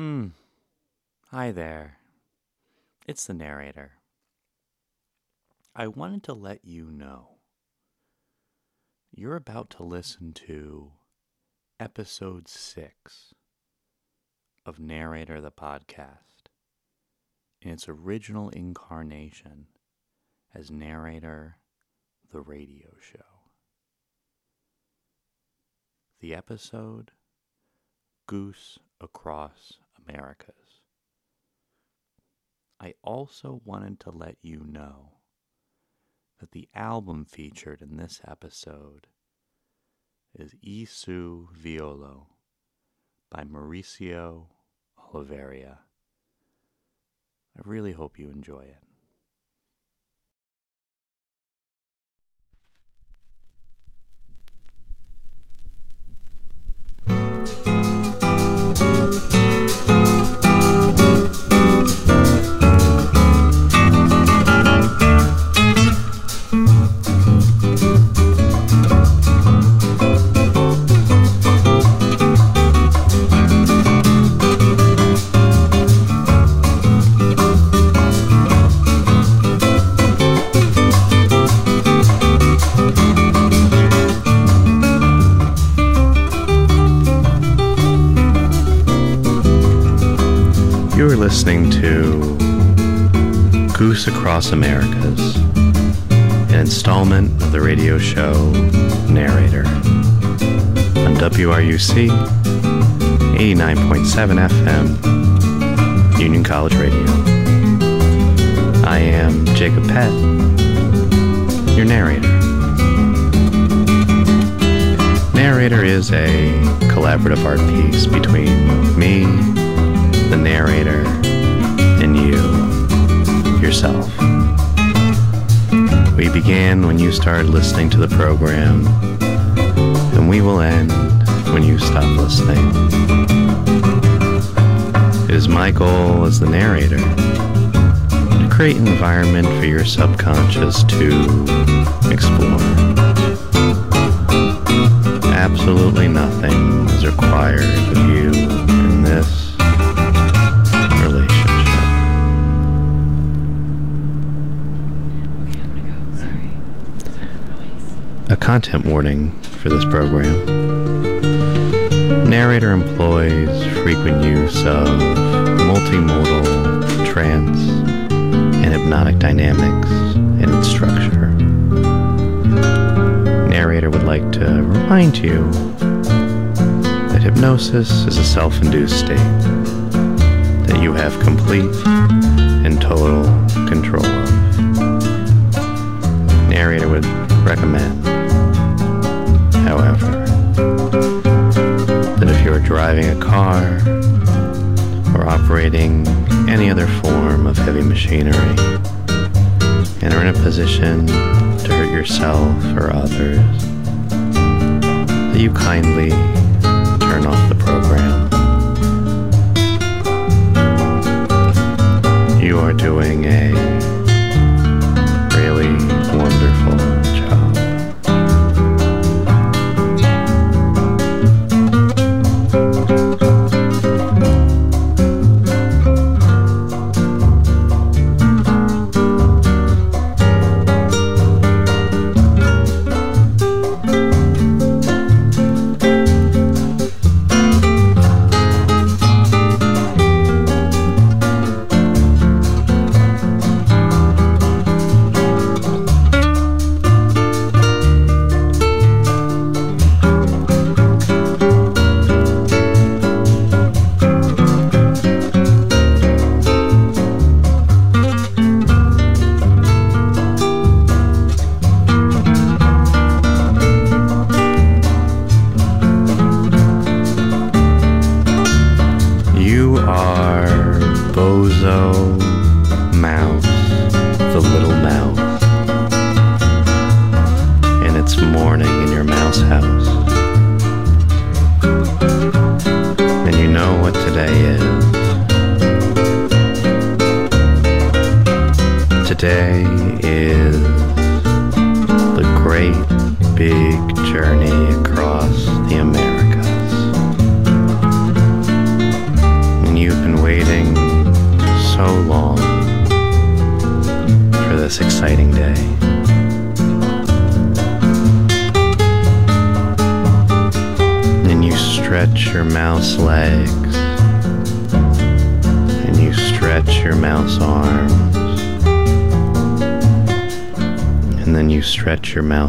Hmm. Hi there. It's the narrator. I wanted to let you know you're about to listen to episode six of Narrator the Podcast in its original incarnation as narrator the radio show. The episode Goose Across Americas. I also wanted to let you know that the album featured in this episode is Isu Violo by Mauricio Oliveira. I really hope you enjoy it. You listening to Goose Across Americas, an installment of the radio show Narrator on WRUC 89.7 FM, Union College Radio. I am Jacob Pett, your narrator. Narrator is a collaborative art piece between me, the narrator, yourself. We began when you started listening to the program, and we will end when you stop listening. It is my goal as the narrator to create an environment for your subconscious to explore. Absolutely nothing is required of you in this content warning for this program. Narrator employs frequent use of multimodal trance and hypnotic dynamics in its structure. Narrator would like to remind you that hypnosis is a self induced state that you have complete and total control of. Narrator would recommend, however, that if you are driving a car or operating any other form of heavy machinery and are in a position to hurt yourself or others, that you kindly turn off the program. You are doing a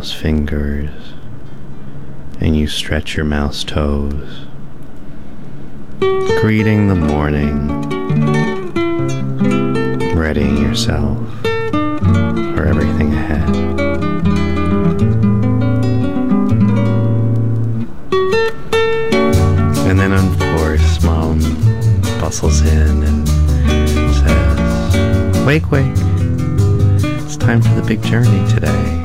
mouse fingers, and you stretch your mouse toes greeting the morning, readying yourself for everything ahead. And then, of course, mom bustles in and says, Wake, wake. It's time for the big journey today.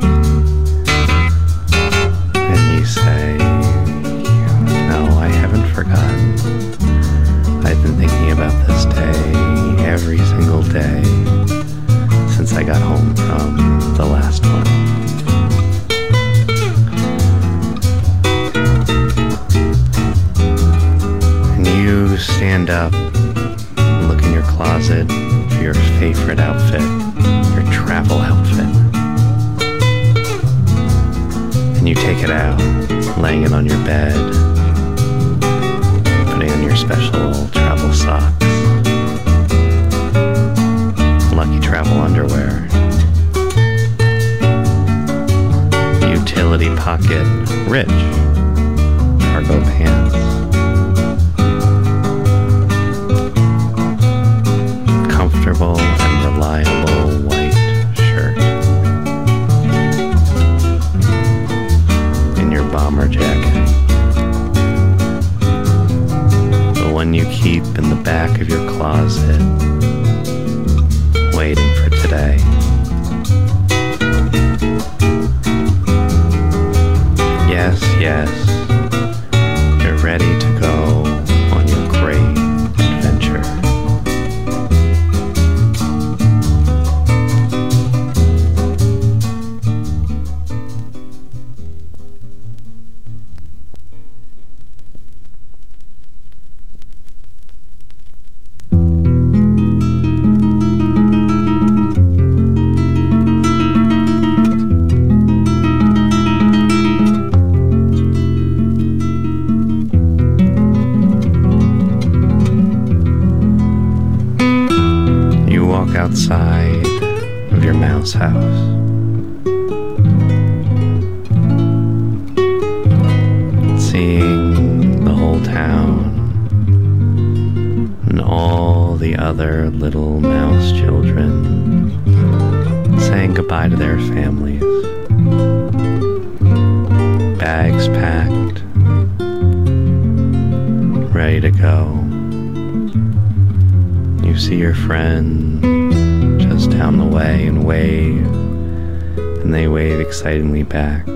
Your favorite outfit, your travel outfit. And you take it out, laying it on your bed putting on your special travel socks, lucky travel underwear, utility pocket rich back.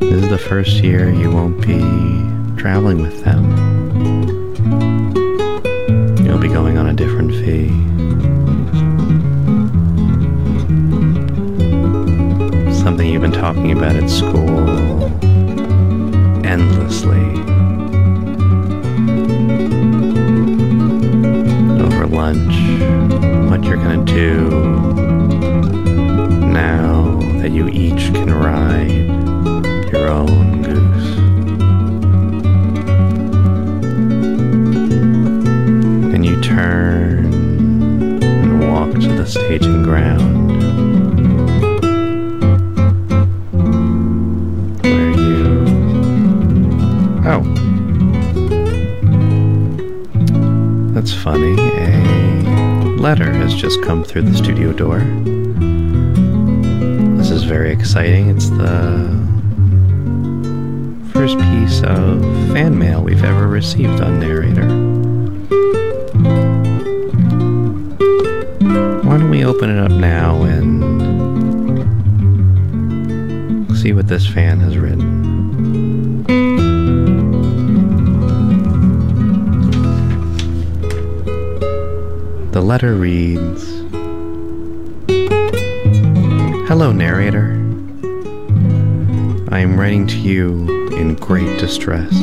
This is the first year you won't be traveling with them. You'll be going on a different fee. Something you've been talking about This is very exciting. It's the first piece of fan mail we've ever received on Narrator. Why don't we open it up now and see what this fan has written? The letter reads Hello, narrator. I am writing to you in great distress.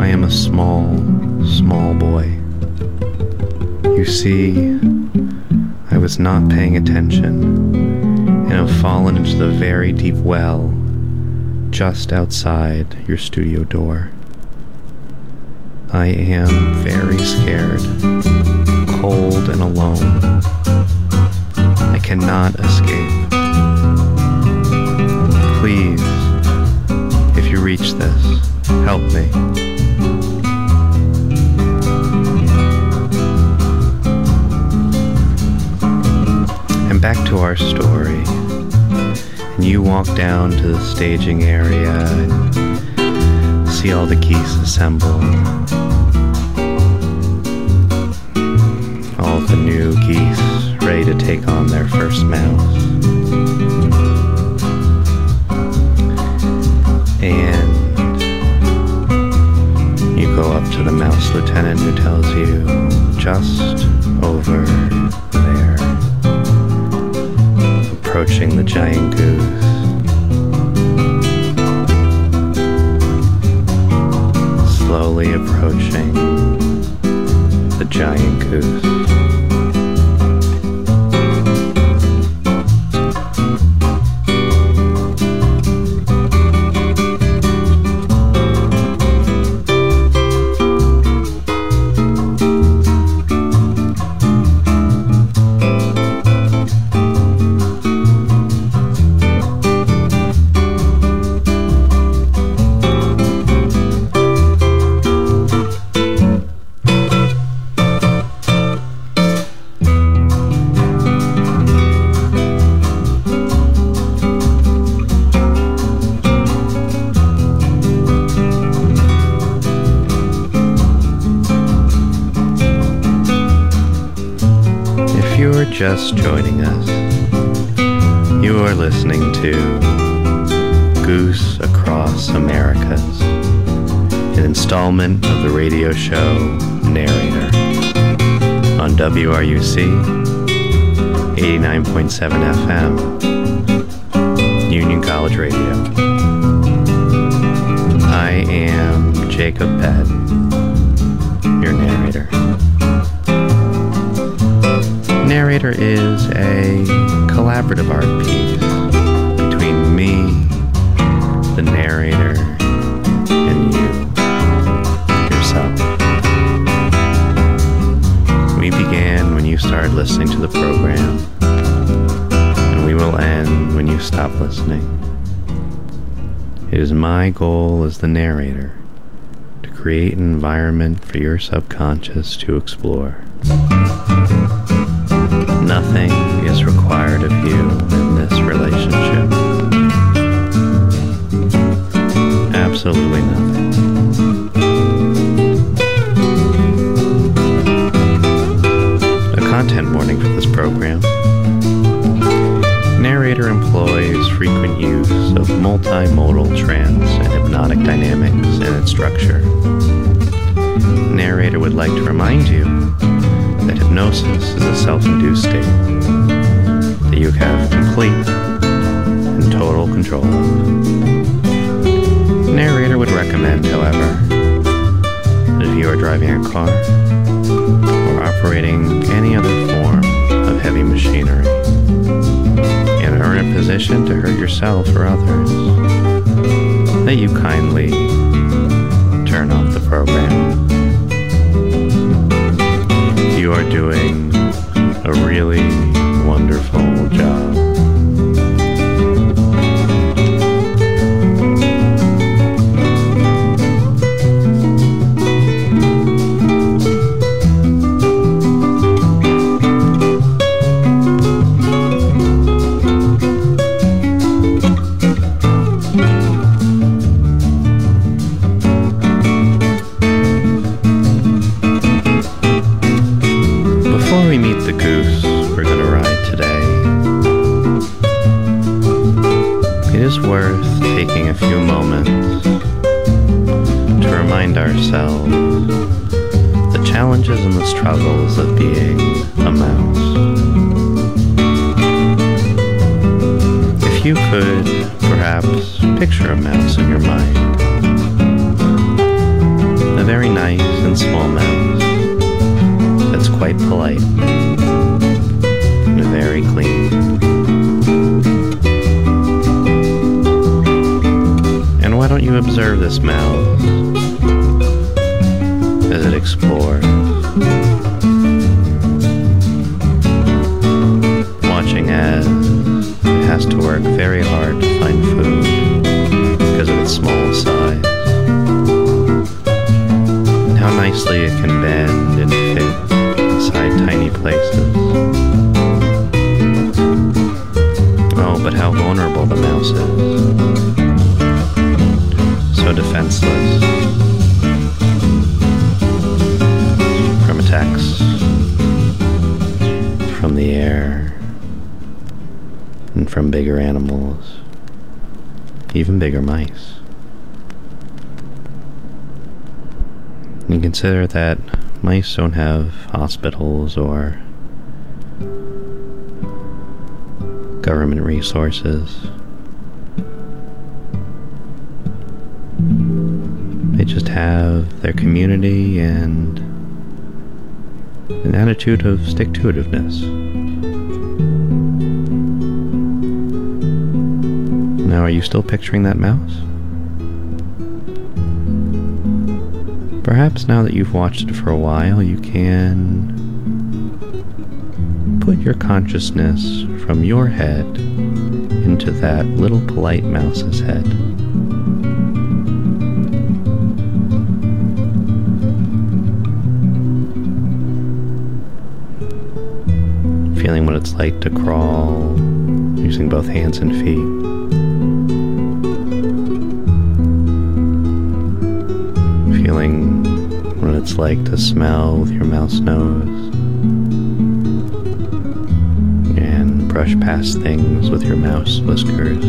I am a small, small boy. You see, I was not paying attention and have fallen into the very deep well just outside your studio door. I am very scared, cold and alone. Cannot escape. Please, if you reach this, help me. And back to our story. And you walk down to the staging area and see all the geese assemble. All the new geese to take on their first mouse. And you go up to the mouse lieutenant who tells you just over there, approaching the giant goose. Slowly approaching the giant goose. 89.7 FM, the narrator to create an environment for your subconscious to explore. Structure. Quite polite and very clean. And why don't you observe this mouse as it explores? So defenseless. From attacks. From the air. And from bigger animals, even bigger mice. You consider that mice don't have hospitals or government resources. Their community and an attitude of stick to itiveness. Now, are you still picturing that mouse? Perhaps now that you've watched it for a while, you can put your consciousness from your head into that little polite mouse's head. Feeling what it's like to crawl using both hands and feet. Feeling what it's like to smell with your mouse nose. And brush past things with your mouse whiskers.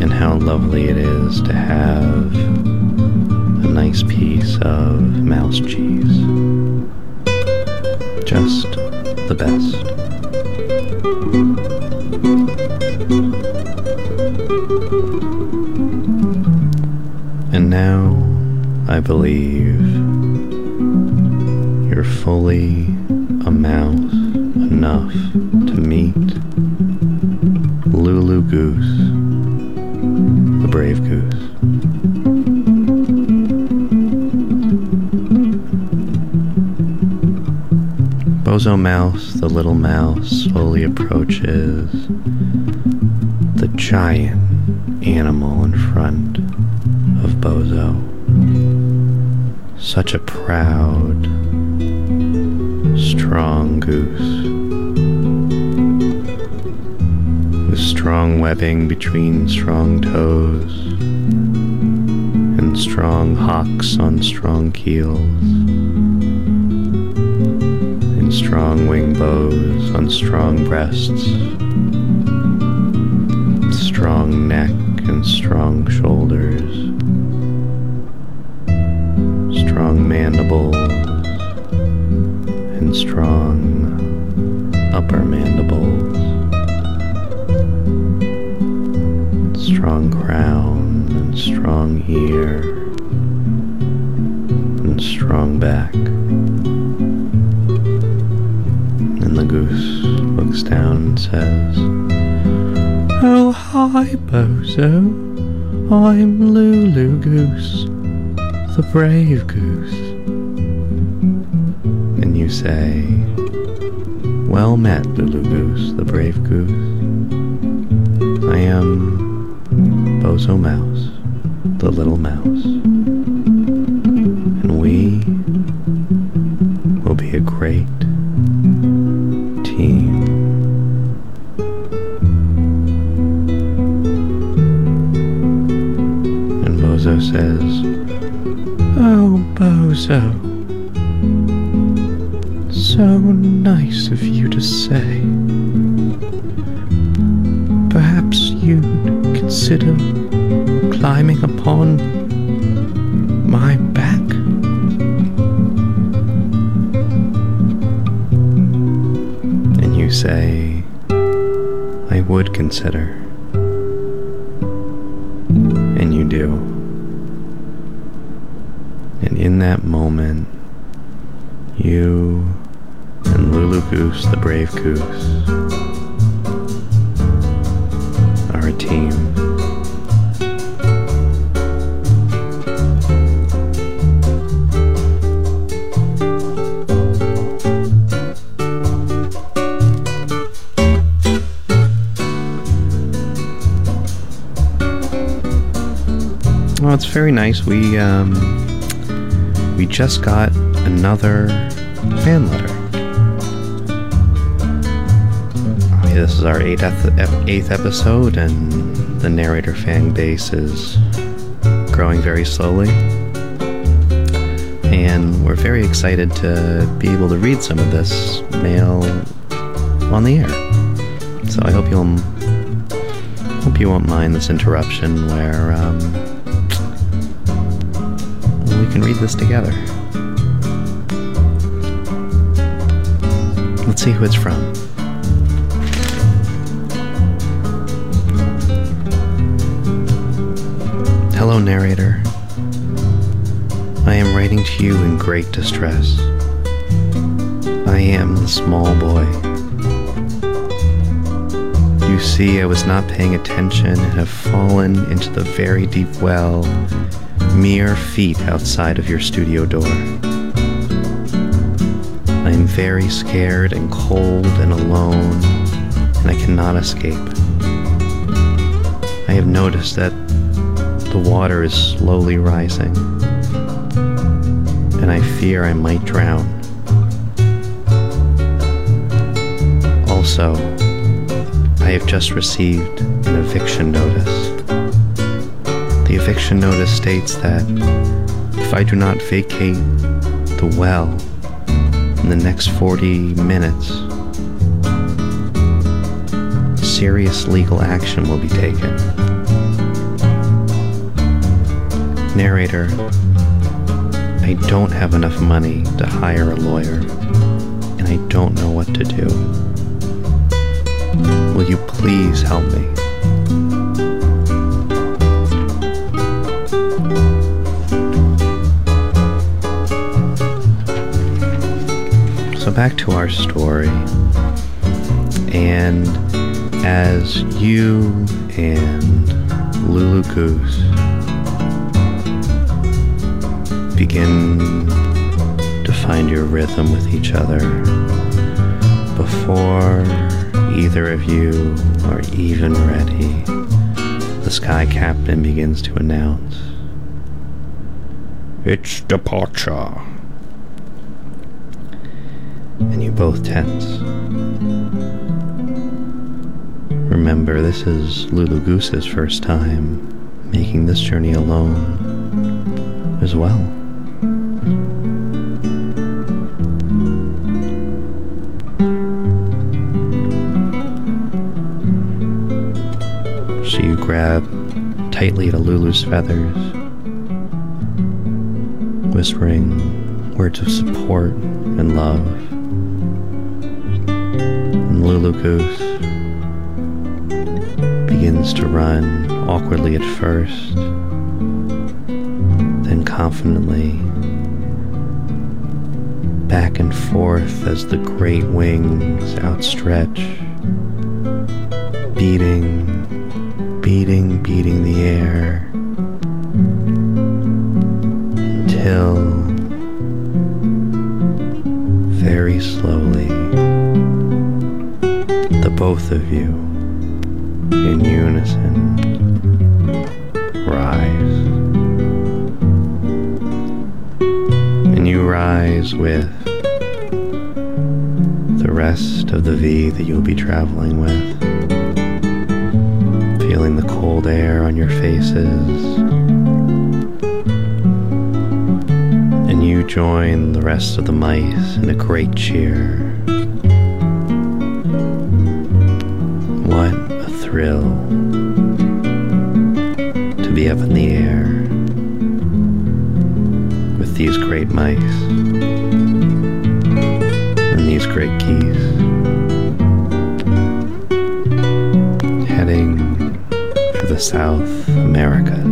And how lovely it is to have a nice piece of mouse cheese. Best. The little mouse, slowly approaches the giant animal in front of Bozo. Such a proud, strong goose. With strong webbing between strong toes and strong hocks on strong keels on strong breasts, strong neck and strong shoulders, strong mandibles and strong upper mandibles, strong crown and strong ear and strong back. The goose looks down and says, Oh, hi, Bozo. I'm Lulu Goose, the brave goose. And you say, Well met, Lulu Goose, the brave goose. I am Bozo Mouse, the little mouse. And we will be a great just got another fan letter. Okay, this is our eighth eighth episode, and the narrator fan base is growing very slowly. And we're very excited to be able to read some of this mail on the air. So I hope you'll hope you won't mind this interruption where. Um, can read this together. Let's see who it's from. Hello, narrator. I am writing to you in great distress. I am the small boy. You see, I was not paying attention and have fallen into the very deep well mere feet outside of your studio door. I am very scared and cold and alone, and I cannot escape. I have noticed that the water is slowly rising, and I fear I might drown. Also, I have just received an eviction notice. Eviction notice states that if I do not vacate the well in the next 40 minutes, serious legal action will be taken. Narrator, I don't have enough money to hire a lawyer, and I don't know what to do. Will you please help me? Back to our story. And as you and Lulu Goose begin to find your rhythm with each other, before either of you are even ready, the Sky Captain begins to announce It's departure and you both tense. Remember, this is Lulu Goose's first time making this journey alone as well. So you grab tightly to Lulu's feathers, whispering words of support and love. Goose begins to run awkwardly at first, then confidently back and forth as the great wings outstretch, beating, beating, beating the air both of you in unison rise. And you rise with the rest of the V that you'll be traveling with, feeling the cold air on your faces. And you join the rest of the mice in a great cheer. Be up in the air with these great mice and these great geese heading for the South Americas.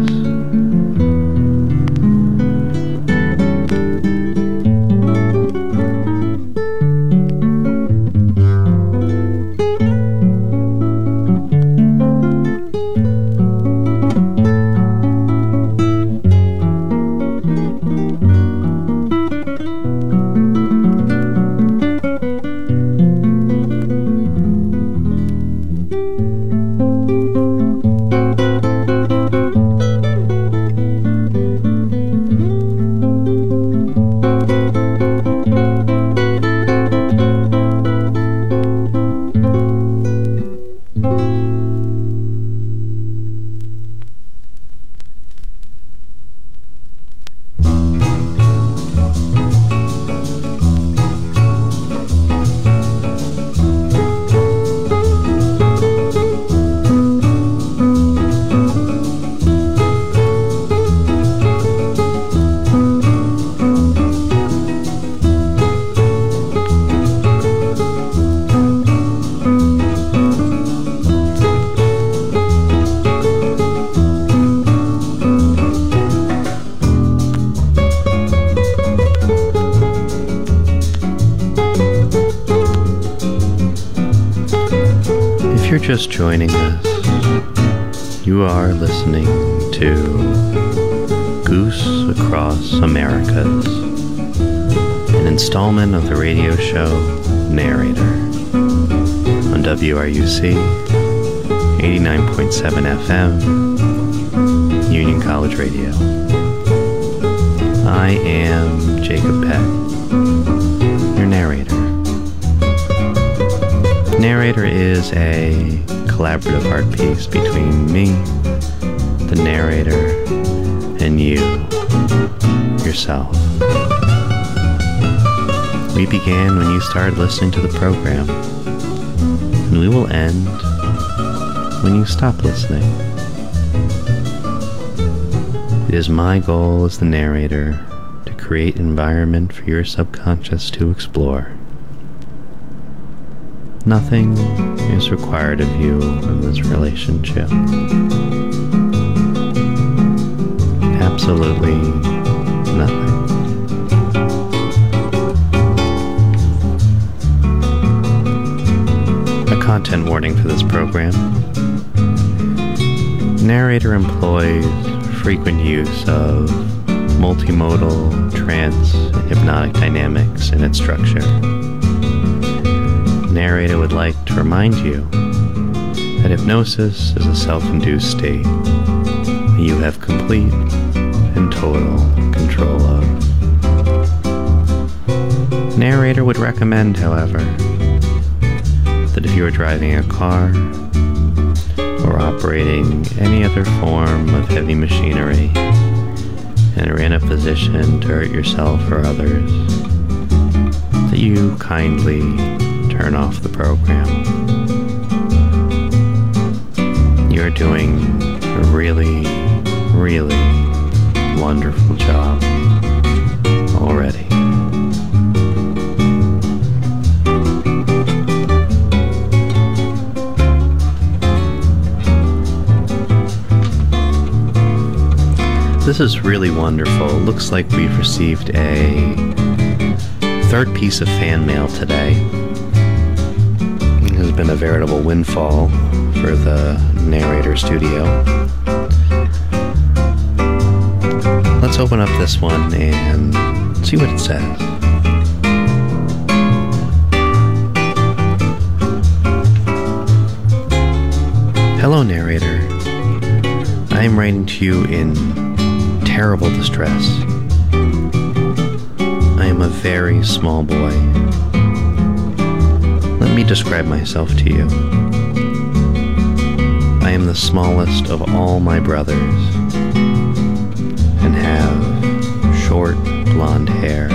Just joining us, you are listening to Goose Across Americas, an installment of the radio show Narrator on WRUC 89.7 FM, Union College Radio. I am Jacob Peck, your narrator. Narrator is a collaborative art piece between me, the narrator, and you, yourself. We began when you started listening to the program, and we will end when you stop listening. It is my goal as the narrator to create an environment for your subconscious to explore. Nothing is required of you in this relationship. Absolutely nothing. A content warning for this program. Narrator employs frequent use of multimodal, trance, and hypnotic dynamics in its structure narrator would like to remind you that hypnosis is a self induced state that you have complete and total control of. Narrator would recommend, however, that if you are driving a car or operating any other form of heavy machinery and are in a position to hurt yourself or others, that you kindly turn off the program. You're doing a really, really wonderful job already. This is really wonderful. Looks like we've received a third piece of fan mail today been a veritable windfall for the narrator studio. Let's open up this one and see what it says. Hello, narrator. I am writing to you in terrible distress. I am a very small boy let me describe myself to you. I am the smallest of all my brothers and have short blonde hair,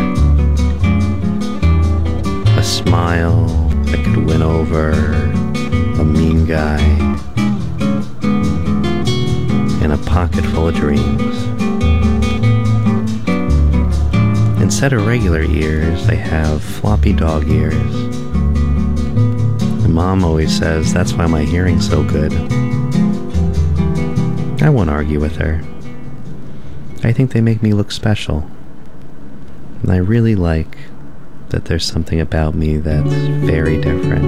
a smile that could win over a mean guy, and a pocket full of dreams. Instead of regular ears, I have floppy dog ears mom always says that's why my hearing's so good. I won't argue with her. I think they make me look special. And I really like that there's something about me that's very different.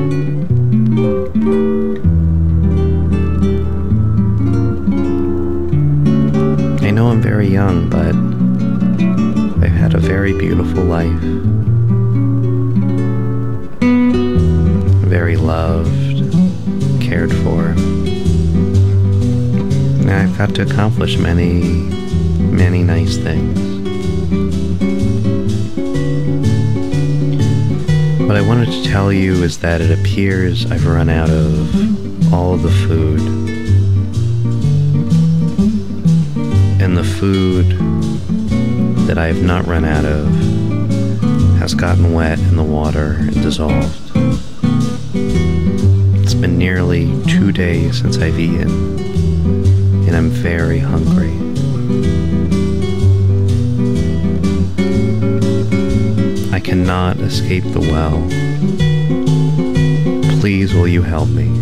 I know I'm very young, but I've had a very beautiful life. Very loved, cared for. And I've got to accomplish many, many nice things. What I wanted to tell you is that it appears I've run out of all of the food. And the food that I have not run out of has gotten wet in the water and dissolved nearly two days since I've eaten, and I'm very hungry. I cannot escape the well. Please, will you help me?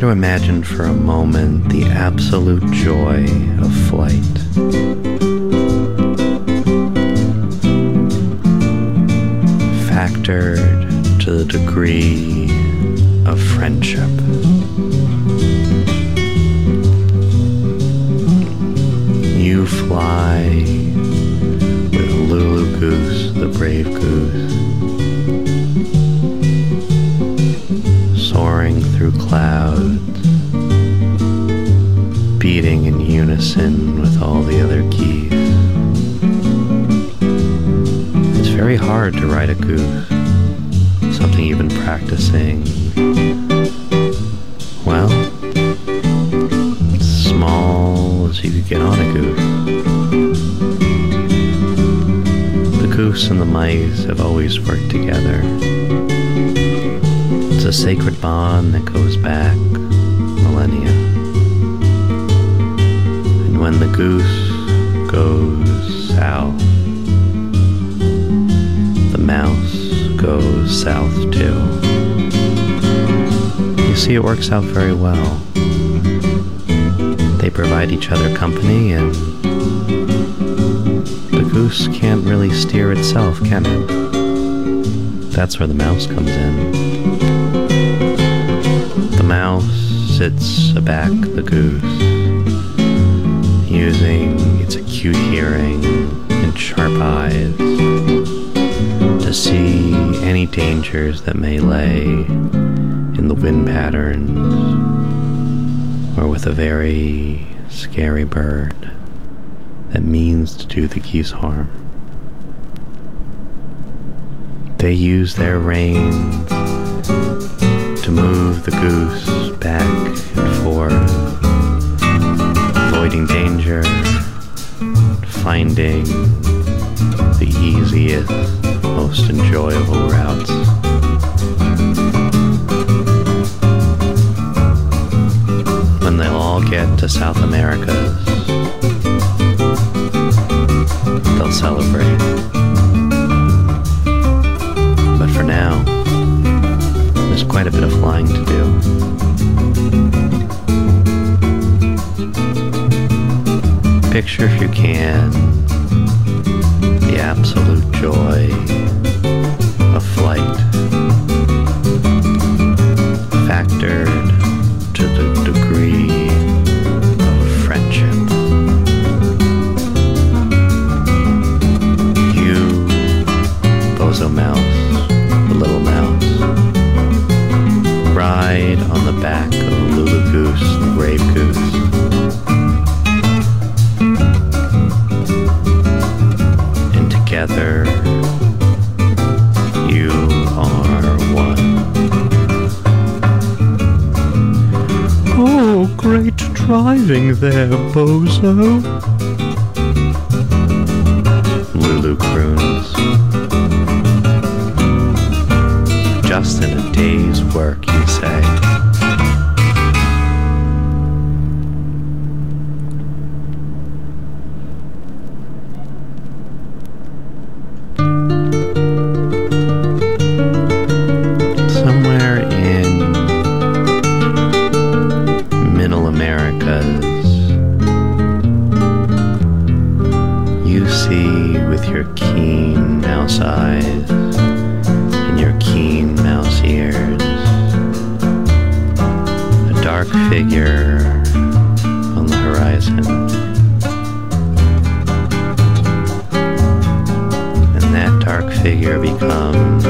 To imagine for a moment the absolute joy of flight. Factored to the degree of friendship. Works out very well. They provide each other company, and the goose can't really steer itself, can it? That's where the mouse comes in The mouse sits aback the goose, using its acute hearing and sharp eyes to see any dangers that may lay wind patterns or with a very scary bird that means to do the geese harm. They use their reins to move the goose back and forth, avoiding danger, finding the easiest, most enjoyable routes. Get to South America, they'll celebrate. But for now, there's quite a bit of flying to do. Picture, if you can, the absolute joy of flight, driving there, Bozo. figure become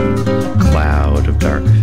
cloud of darkness.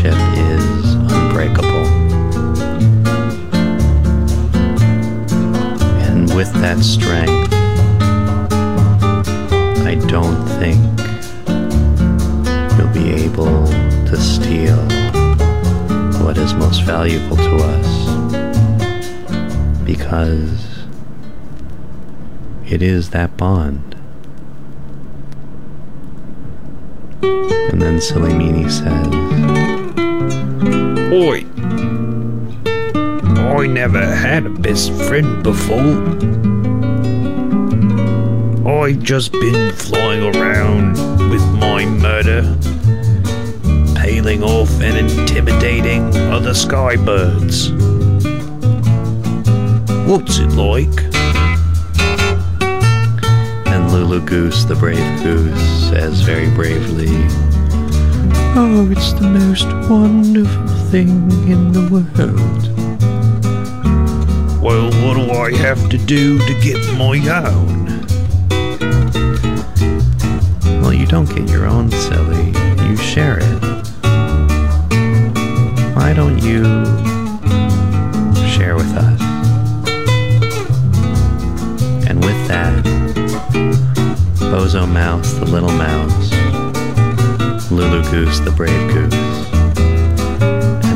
Friendship is unbreakable. And with that strength, I don't think you'll be able to steal what is most valuable to us because it is that bond. And then Silly Meanie says, Oi, I never had a best friend before. I've just been flying around with my murder, paling off and intimidating other skybirds. What's it like? and Lulu Goose, the brave goose, says very bravely, Oh, it's the most wonderful thing in the world. Well, what do I have to do to get my own? Well, you don't get your own, silly. You share it. Why don't you share with us? And with that, Bozo Mouse, the little mouse, Lulu Goose, the brave goose,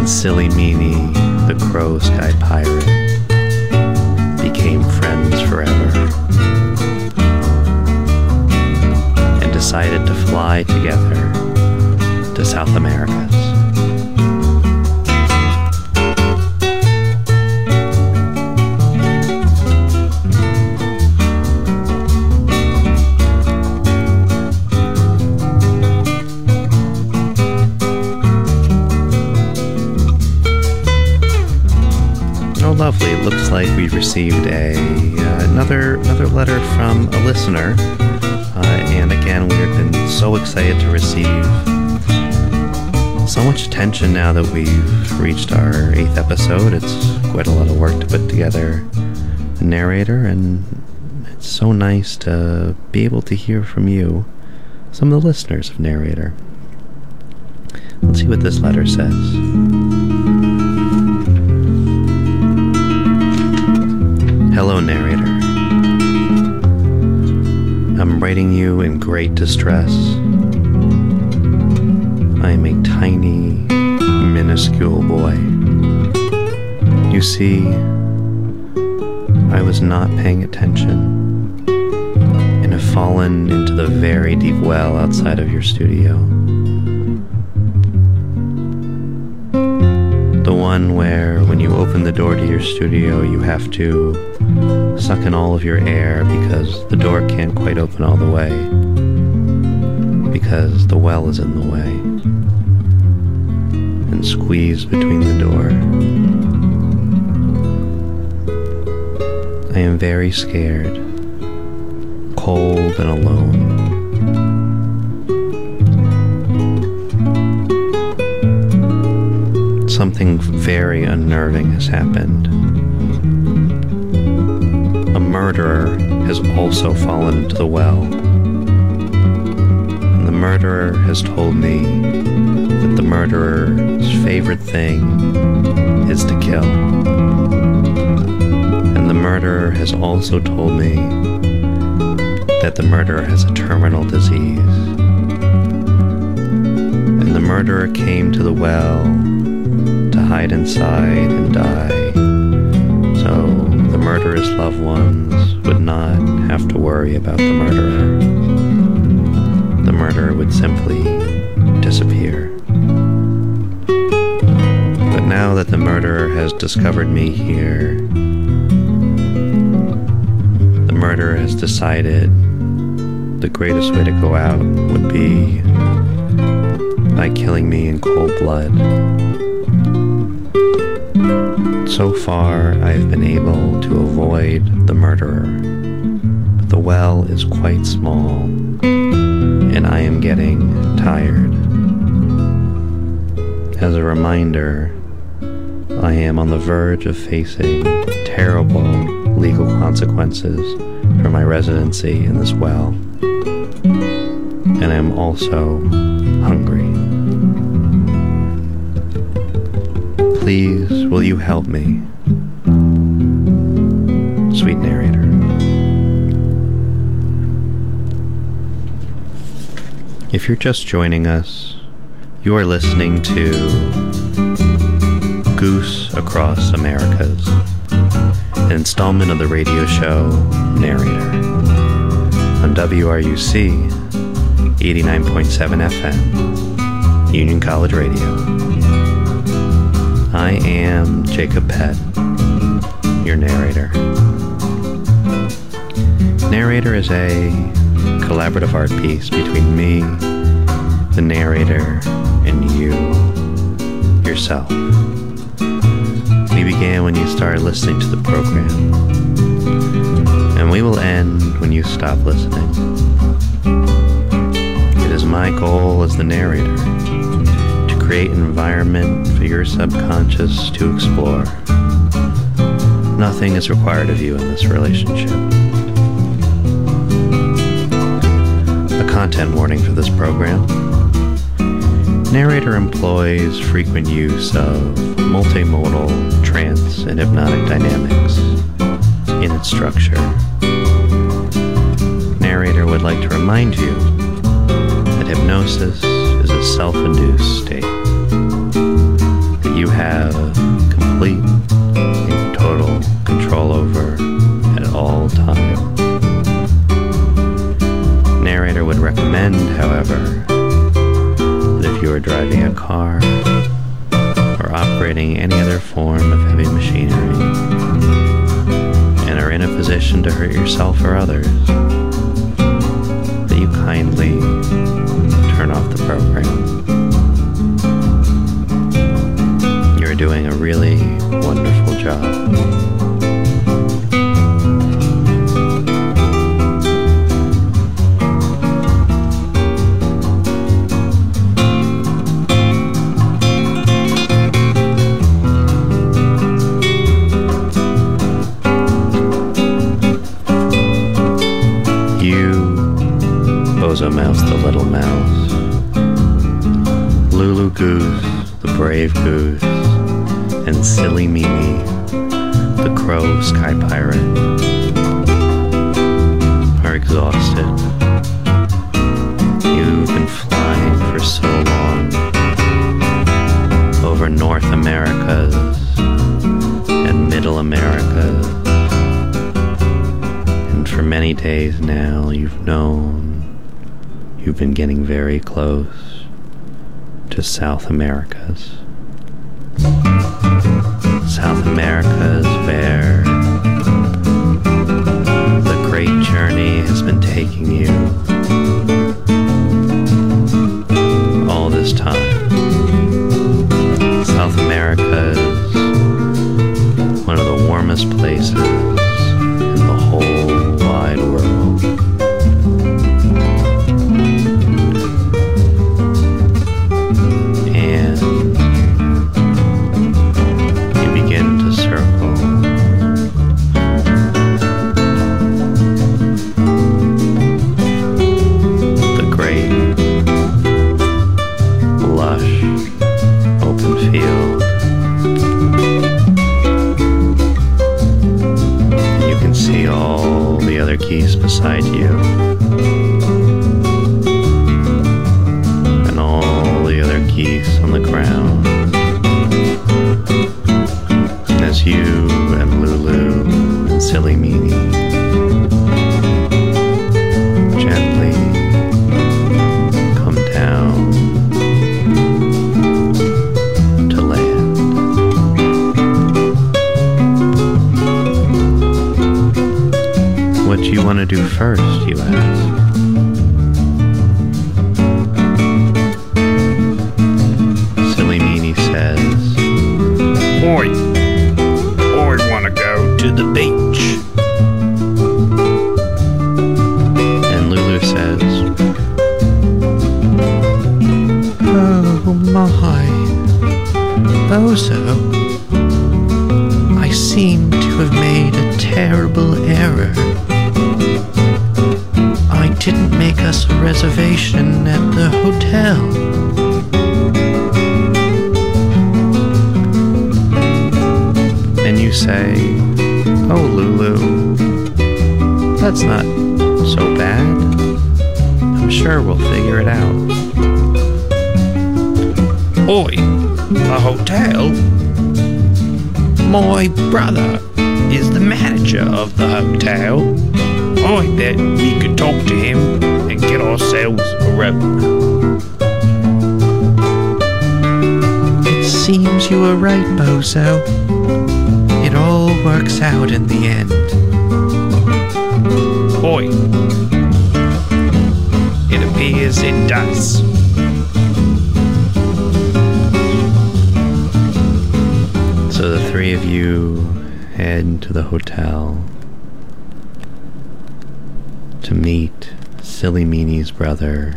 and Silly Meanie, the crow sky pirate, became friends forever and decided to fly together to South Americas. We've received a uh, another another letter from a listener, uh, and again, we've been so excited to receive so much attention now that we've reached our eighth episode. It's quite a lot of work to put together a narrator, and it's so nice to be able to hear from you, some of the listeners of Narrator. Let's see what this letter says. Hello, narrator. I'm writing you in great distress. I am a tiny, minuscule boy. You see, I was not paying attention and have fallen into the very deep well outside of your studio. The one where, when you open the door to your studio, you have to suck in all of your air because the door can't quite open all the way. Because the well is in the way. And squeeze between the door. I am very scared, cold and alone. Something very unnerving has happened. A murderer has also fallen into the well. And the murderer has told me that the murderer's favorite thing is to kill. And the murderer has also told me that the murderer has a terminal disease. And the murderer came to the well hide inside and die. So the murderous loved ones would not have to worry about the murderer. The murderer would simply disappear. But now that the murderer has discovered me here, the murderer has decided the greatest way to go out would be by killing me in cold blood. So far, I have been able to avoid the murderer, but the well is quite small, and I am getting tired. As a reminder, I am on the verge of facing terrible legal consequences for my residency in this well, and I am also hungry. Please, will you help me? Sweet narrator. If you're just joining us, you are listening to Goose Across Americas, an installment of the radio show Narrator on WRUC 89.7 FM, Union College Radio. I am Jacob Pett, your narrator. Narrator is a collaborative art piece between me, the narrator, and you, yourself. We began when you started listening to the program, and we will end when you stop listening. It is my goal as the narrator to create an environment for your subconscious to explore. Nothing is required of you in this relationship. A content warning for this program. Narrator employs frequent use of multimodal trance and hypnotic dynamics in its structure. Narrator would like to remind you that hypnosis is a self induced state have complete and total control over at all times. Narrator would recommend, however, that if you are driving a car or operating any other form of heavy machinery and are in a position to hurt yourself or others, that you kindly turn off the program. You, Bozo Mouse the little mouse, Lulu Goose the brave goose, and Silly Meanie the crow sky pirate are exhausted. You've been flying for so long over North Americas and Middle Americas and for many days now you've known you've been getting very close to South Americas. South Americas where the do you want to do first, you ask? Silly meanie says, Oi. I want to go to the beach. and Lulu says, Oh my. Bozo. I seem to have made a terrible error. Didn't make us a reservation at the hotel. and you say, Oh, Lulu, that's not so bad. I'm sure we'll figure it out. Oi, a hotel? My brother is the manager of the hotel. I bet we could talk to him and get ourselves a room. It seems you were right, Bozo. It all works out in the end. Boy, It appears it does. So the three of you head to the hotel to meet Silly Brother,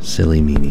Silly Meanie.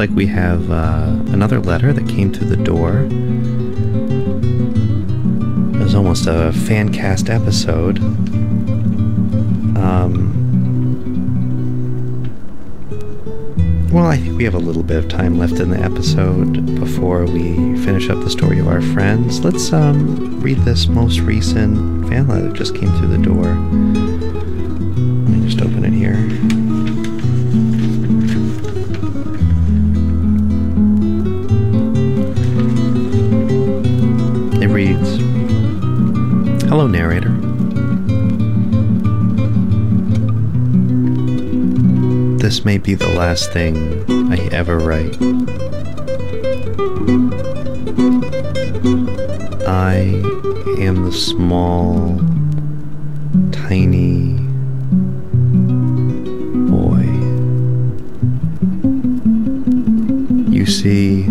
Like we have uh, another letter that came through the door. It was almost a fan cast episode. Um, well, I think we have a little bit of time left in the episode before we finish up the story of our friends. Let's um, read this most recent fan letter that just came through the door. This may be the last thing I ever write. I am the small, tiny boy. You see,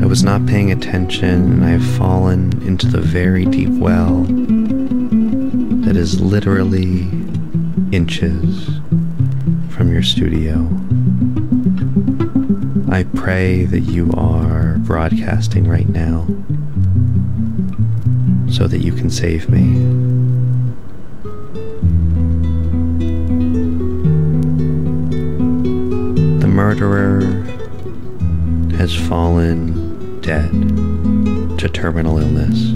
I was not paying attention and I have fallen into the very deep well that is literally inches from your studio. I pray that you are broadcasting right now so that you can save me. The murderer has fallen dead to terminal illness.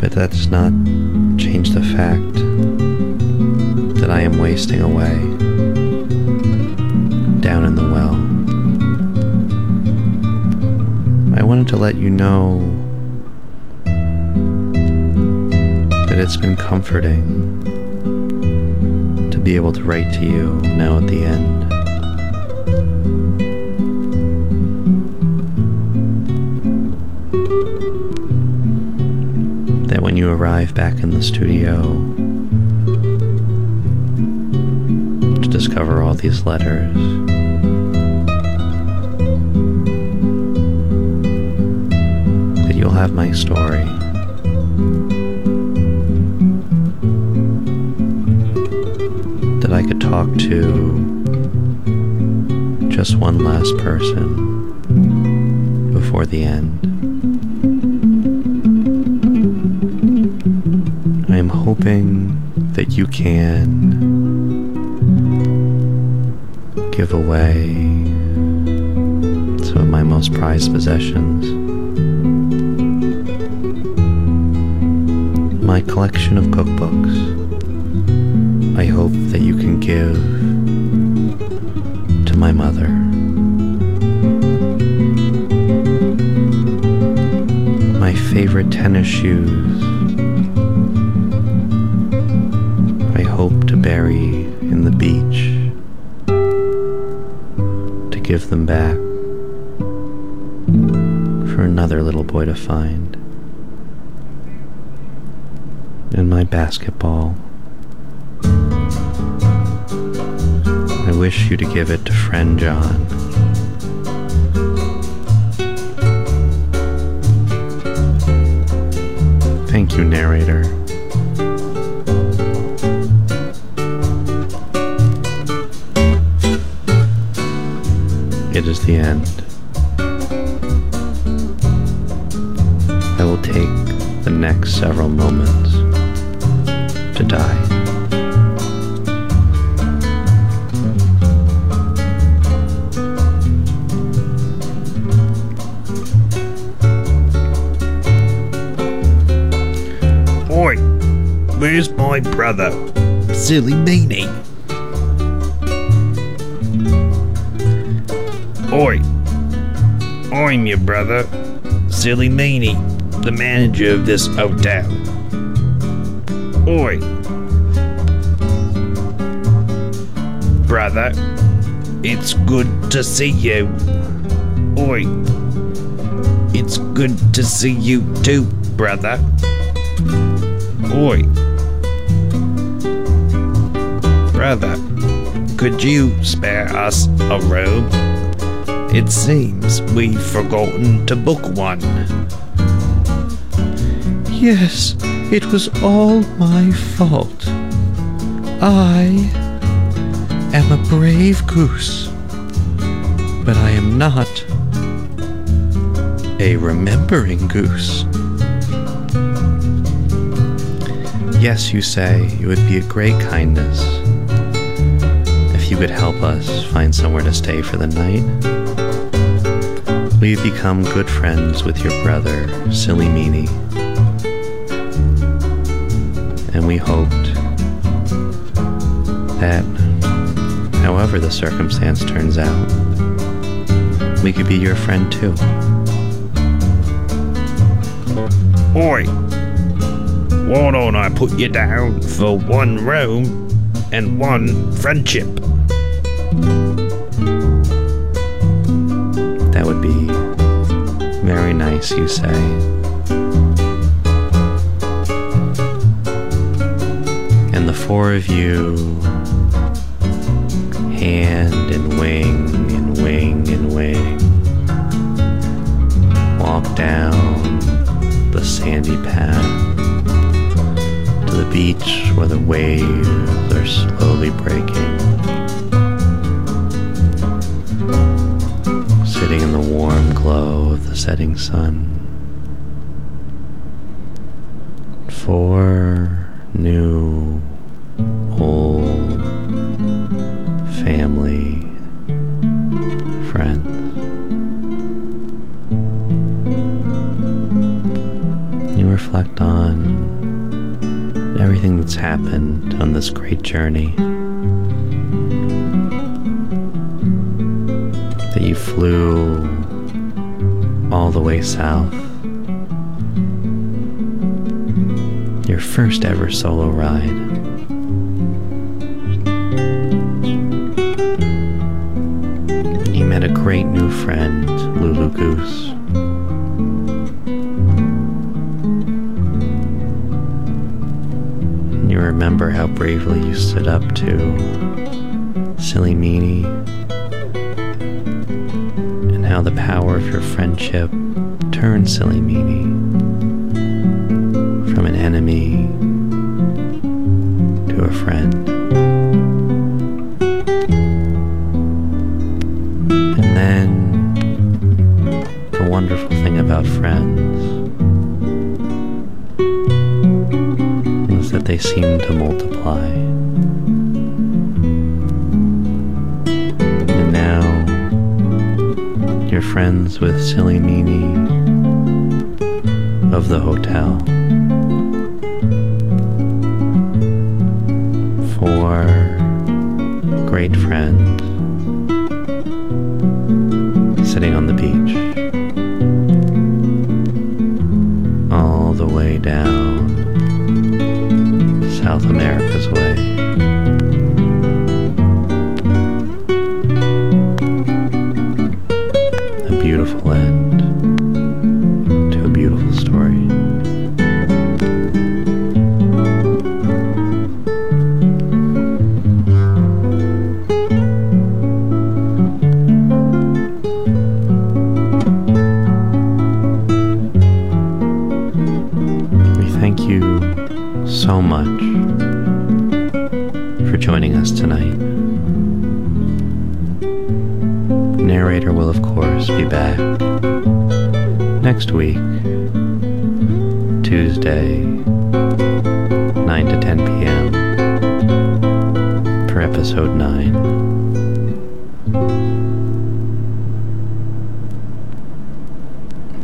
But that's not change the fact that I am wasting away down in the well. I wanted to let you know that it's been comforting to be able to write to you now at the end. You arrive back in the studio to discover all these letters, that you'll have my story. That I could talk to just one last person before the end. Hoping that you can give away some of my most prized possessions. My collection of cookbooks. I hope that you can give to my mother. My favorite tennis shoes. And my basketball. I wish you to give it to friend John. Thank you, narrator. It is the end. I will take the next several moments to die. Oi, where's my brother? Silly meanie. Oi, I'm your brother, Silly Meanie, the manager of this hotel. Oi. Brother, it's good to see you. Oi. It's good to see you too, brother. Oi. Brother, could you spare us a room? It seems we've forgotten to book one. Yes, it was all my fault. I am a brave goose, but I am not a remembering goose. Yes, you say it would be a great kindness if you could help us find somewhere to stay for the night. We've become good friends with your brother, Silly Meanie and we hoped that, however the circumstance turns out, we could be your friend too. Oi. Why don't I put you down for one room and one friendship? That would be very nice, you say. Four of you, hand and wing and wing and wing, walk down the sandy path to the beach where the waves are slowly breaking. Sitting in the warm glow of the setting sun. Journey. That you flew all the way south. Your first ever solo ride. Remember how bravely you stood up to Silly Meanie and how the power of your friendship turned Silly Meanie from an enemy to a friend. They seem to multiply. And now you're friends with Silly Meanie of the hotel. Four great friends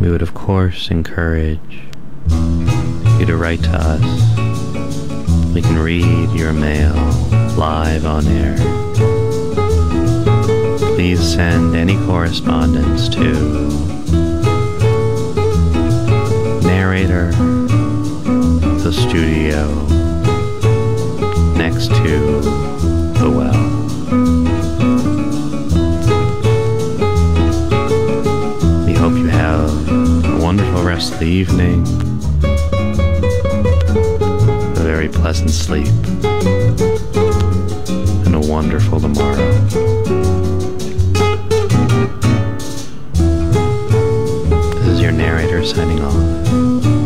We would, of course, encourage you to write to us. We can read your mail live on air. Please send any correspondence to narrator, the studio, next to the rest of the evening, a very pleasant sleep, and a wonderful tomorrow. This is your narrator signing off.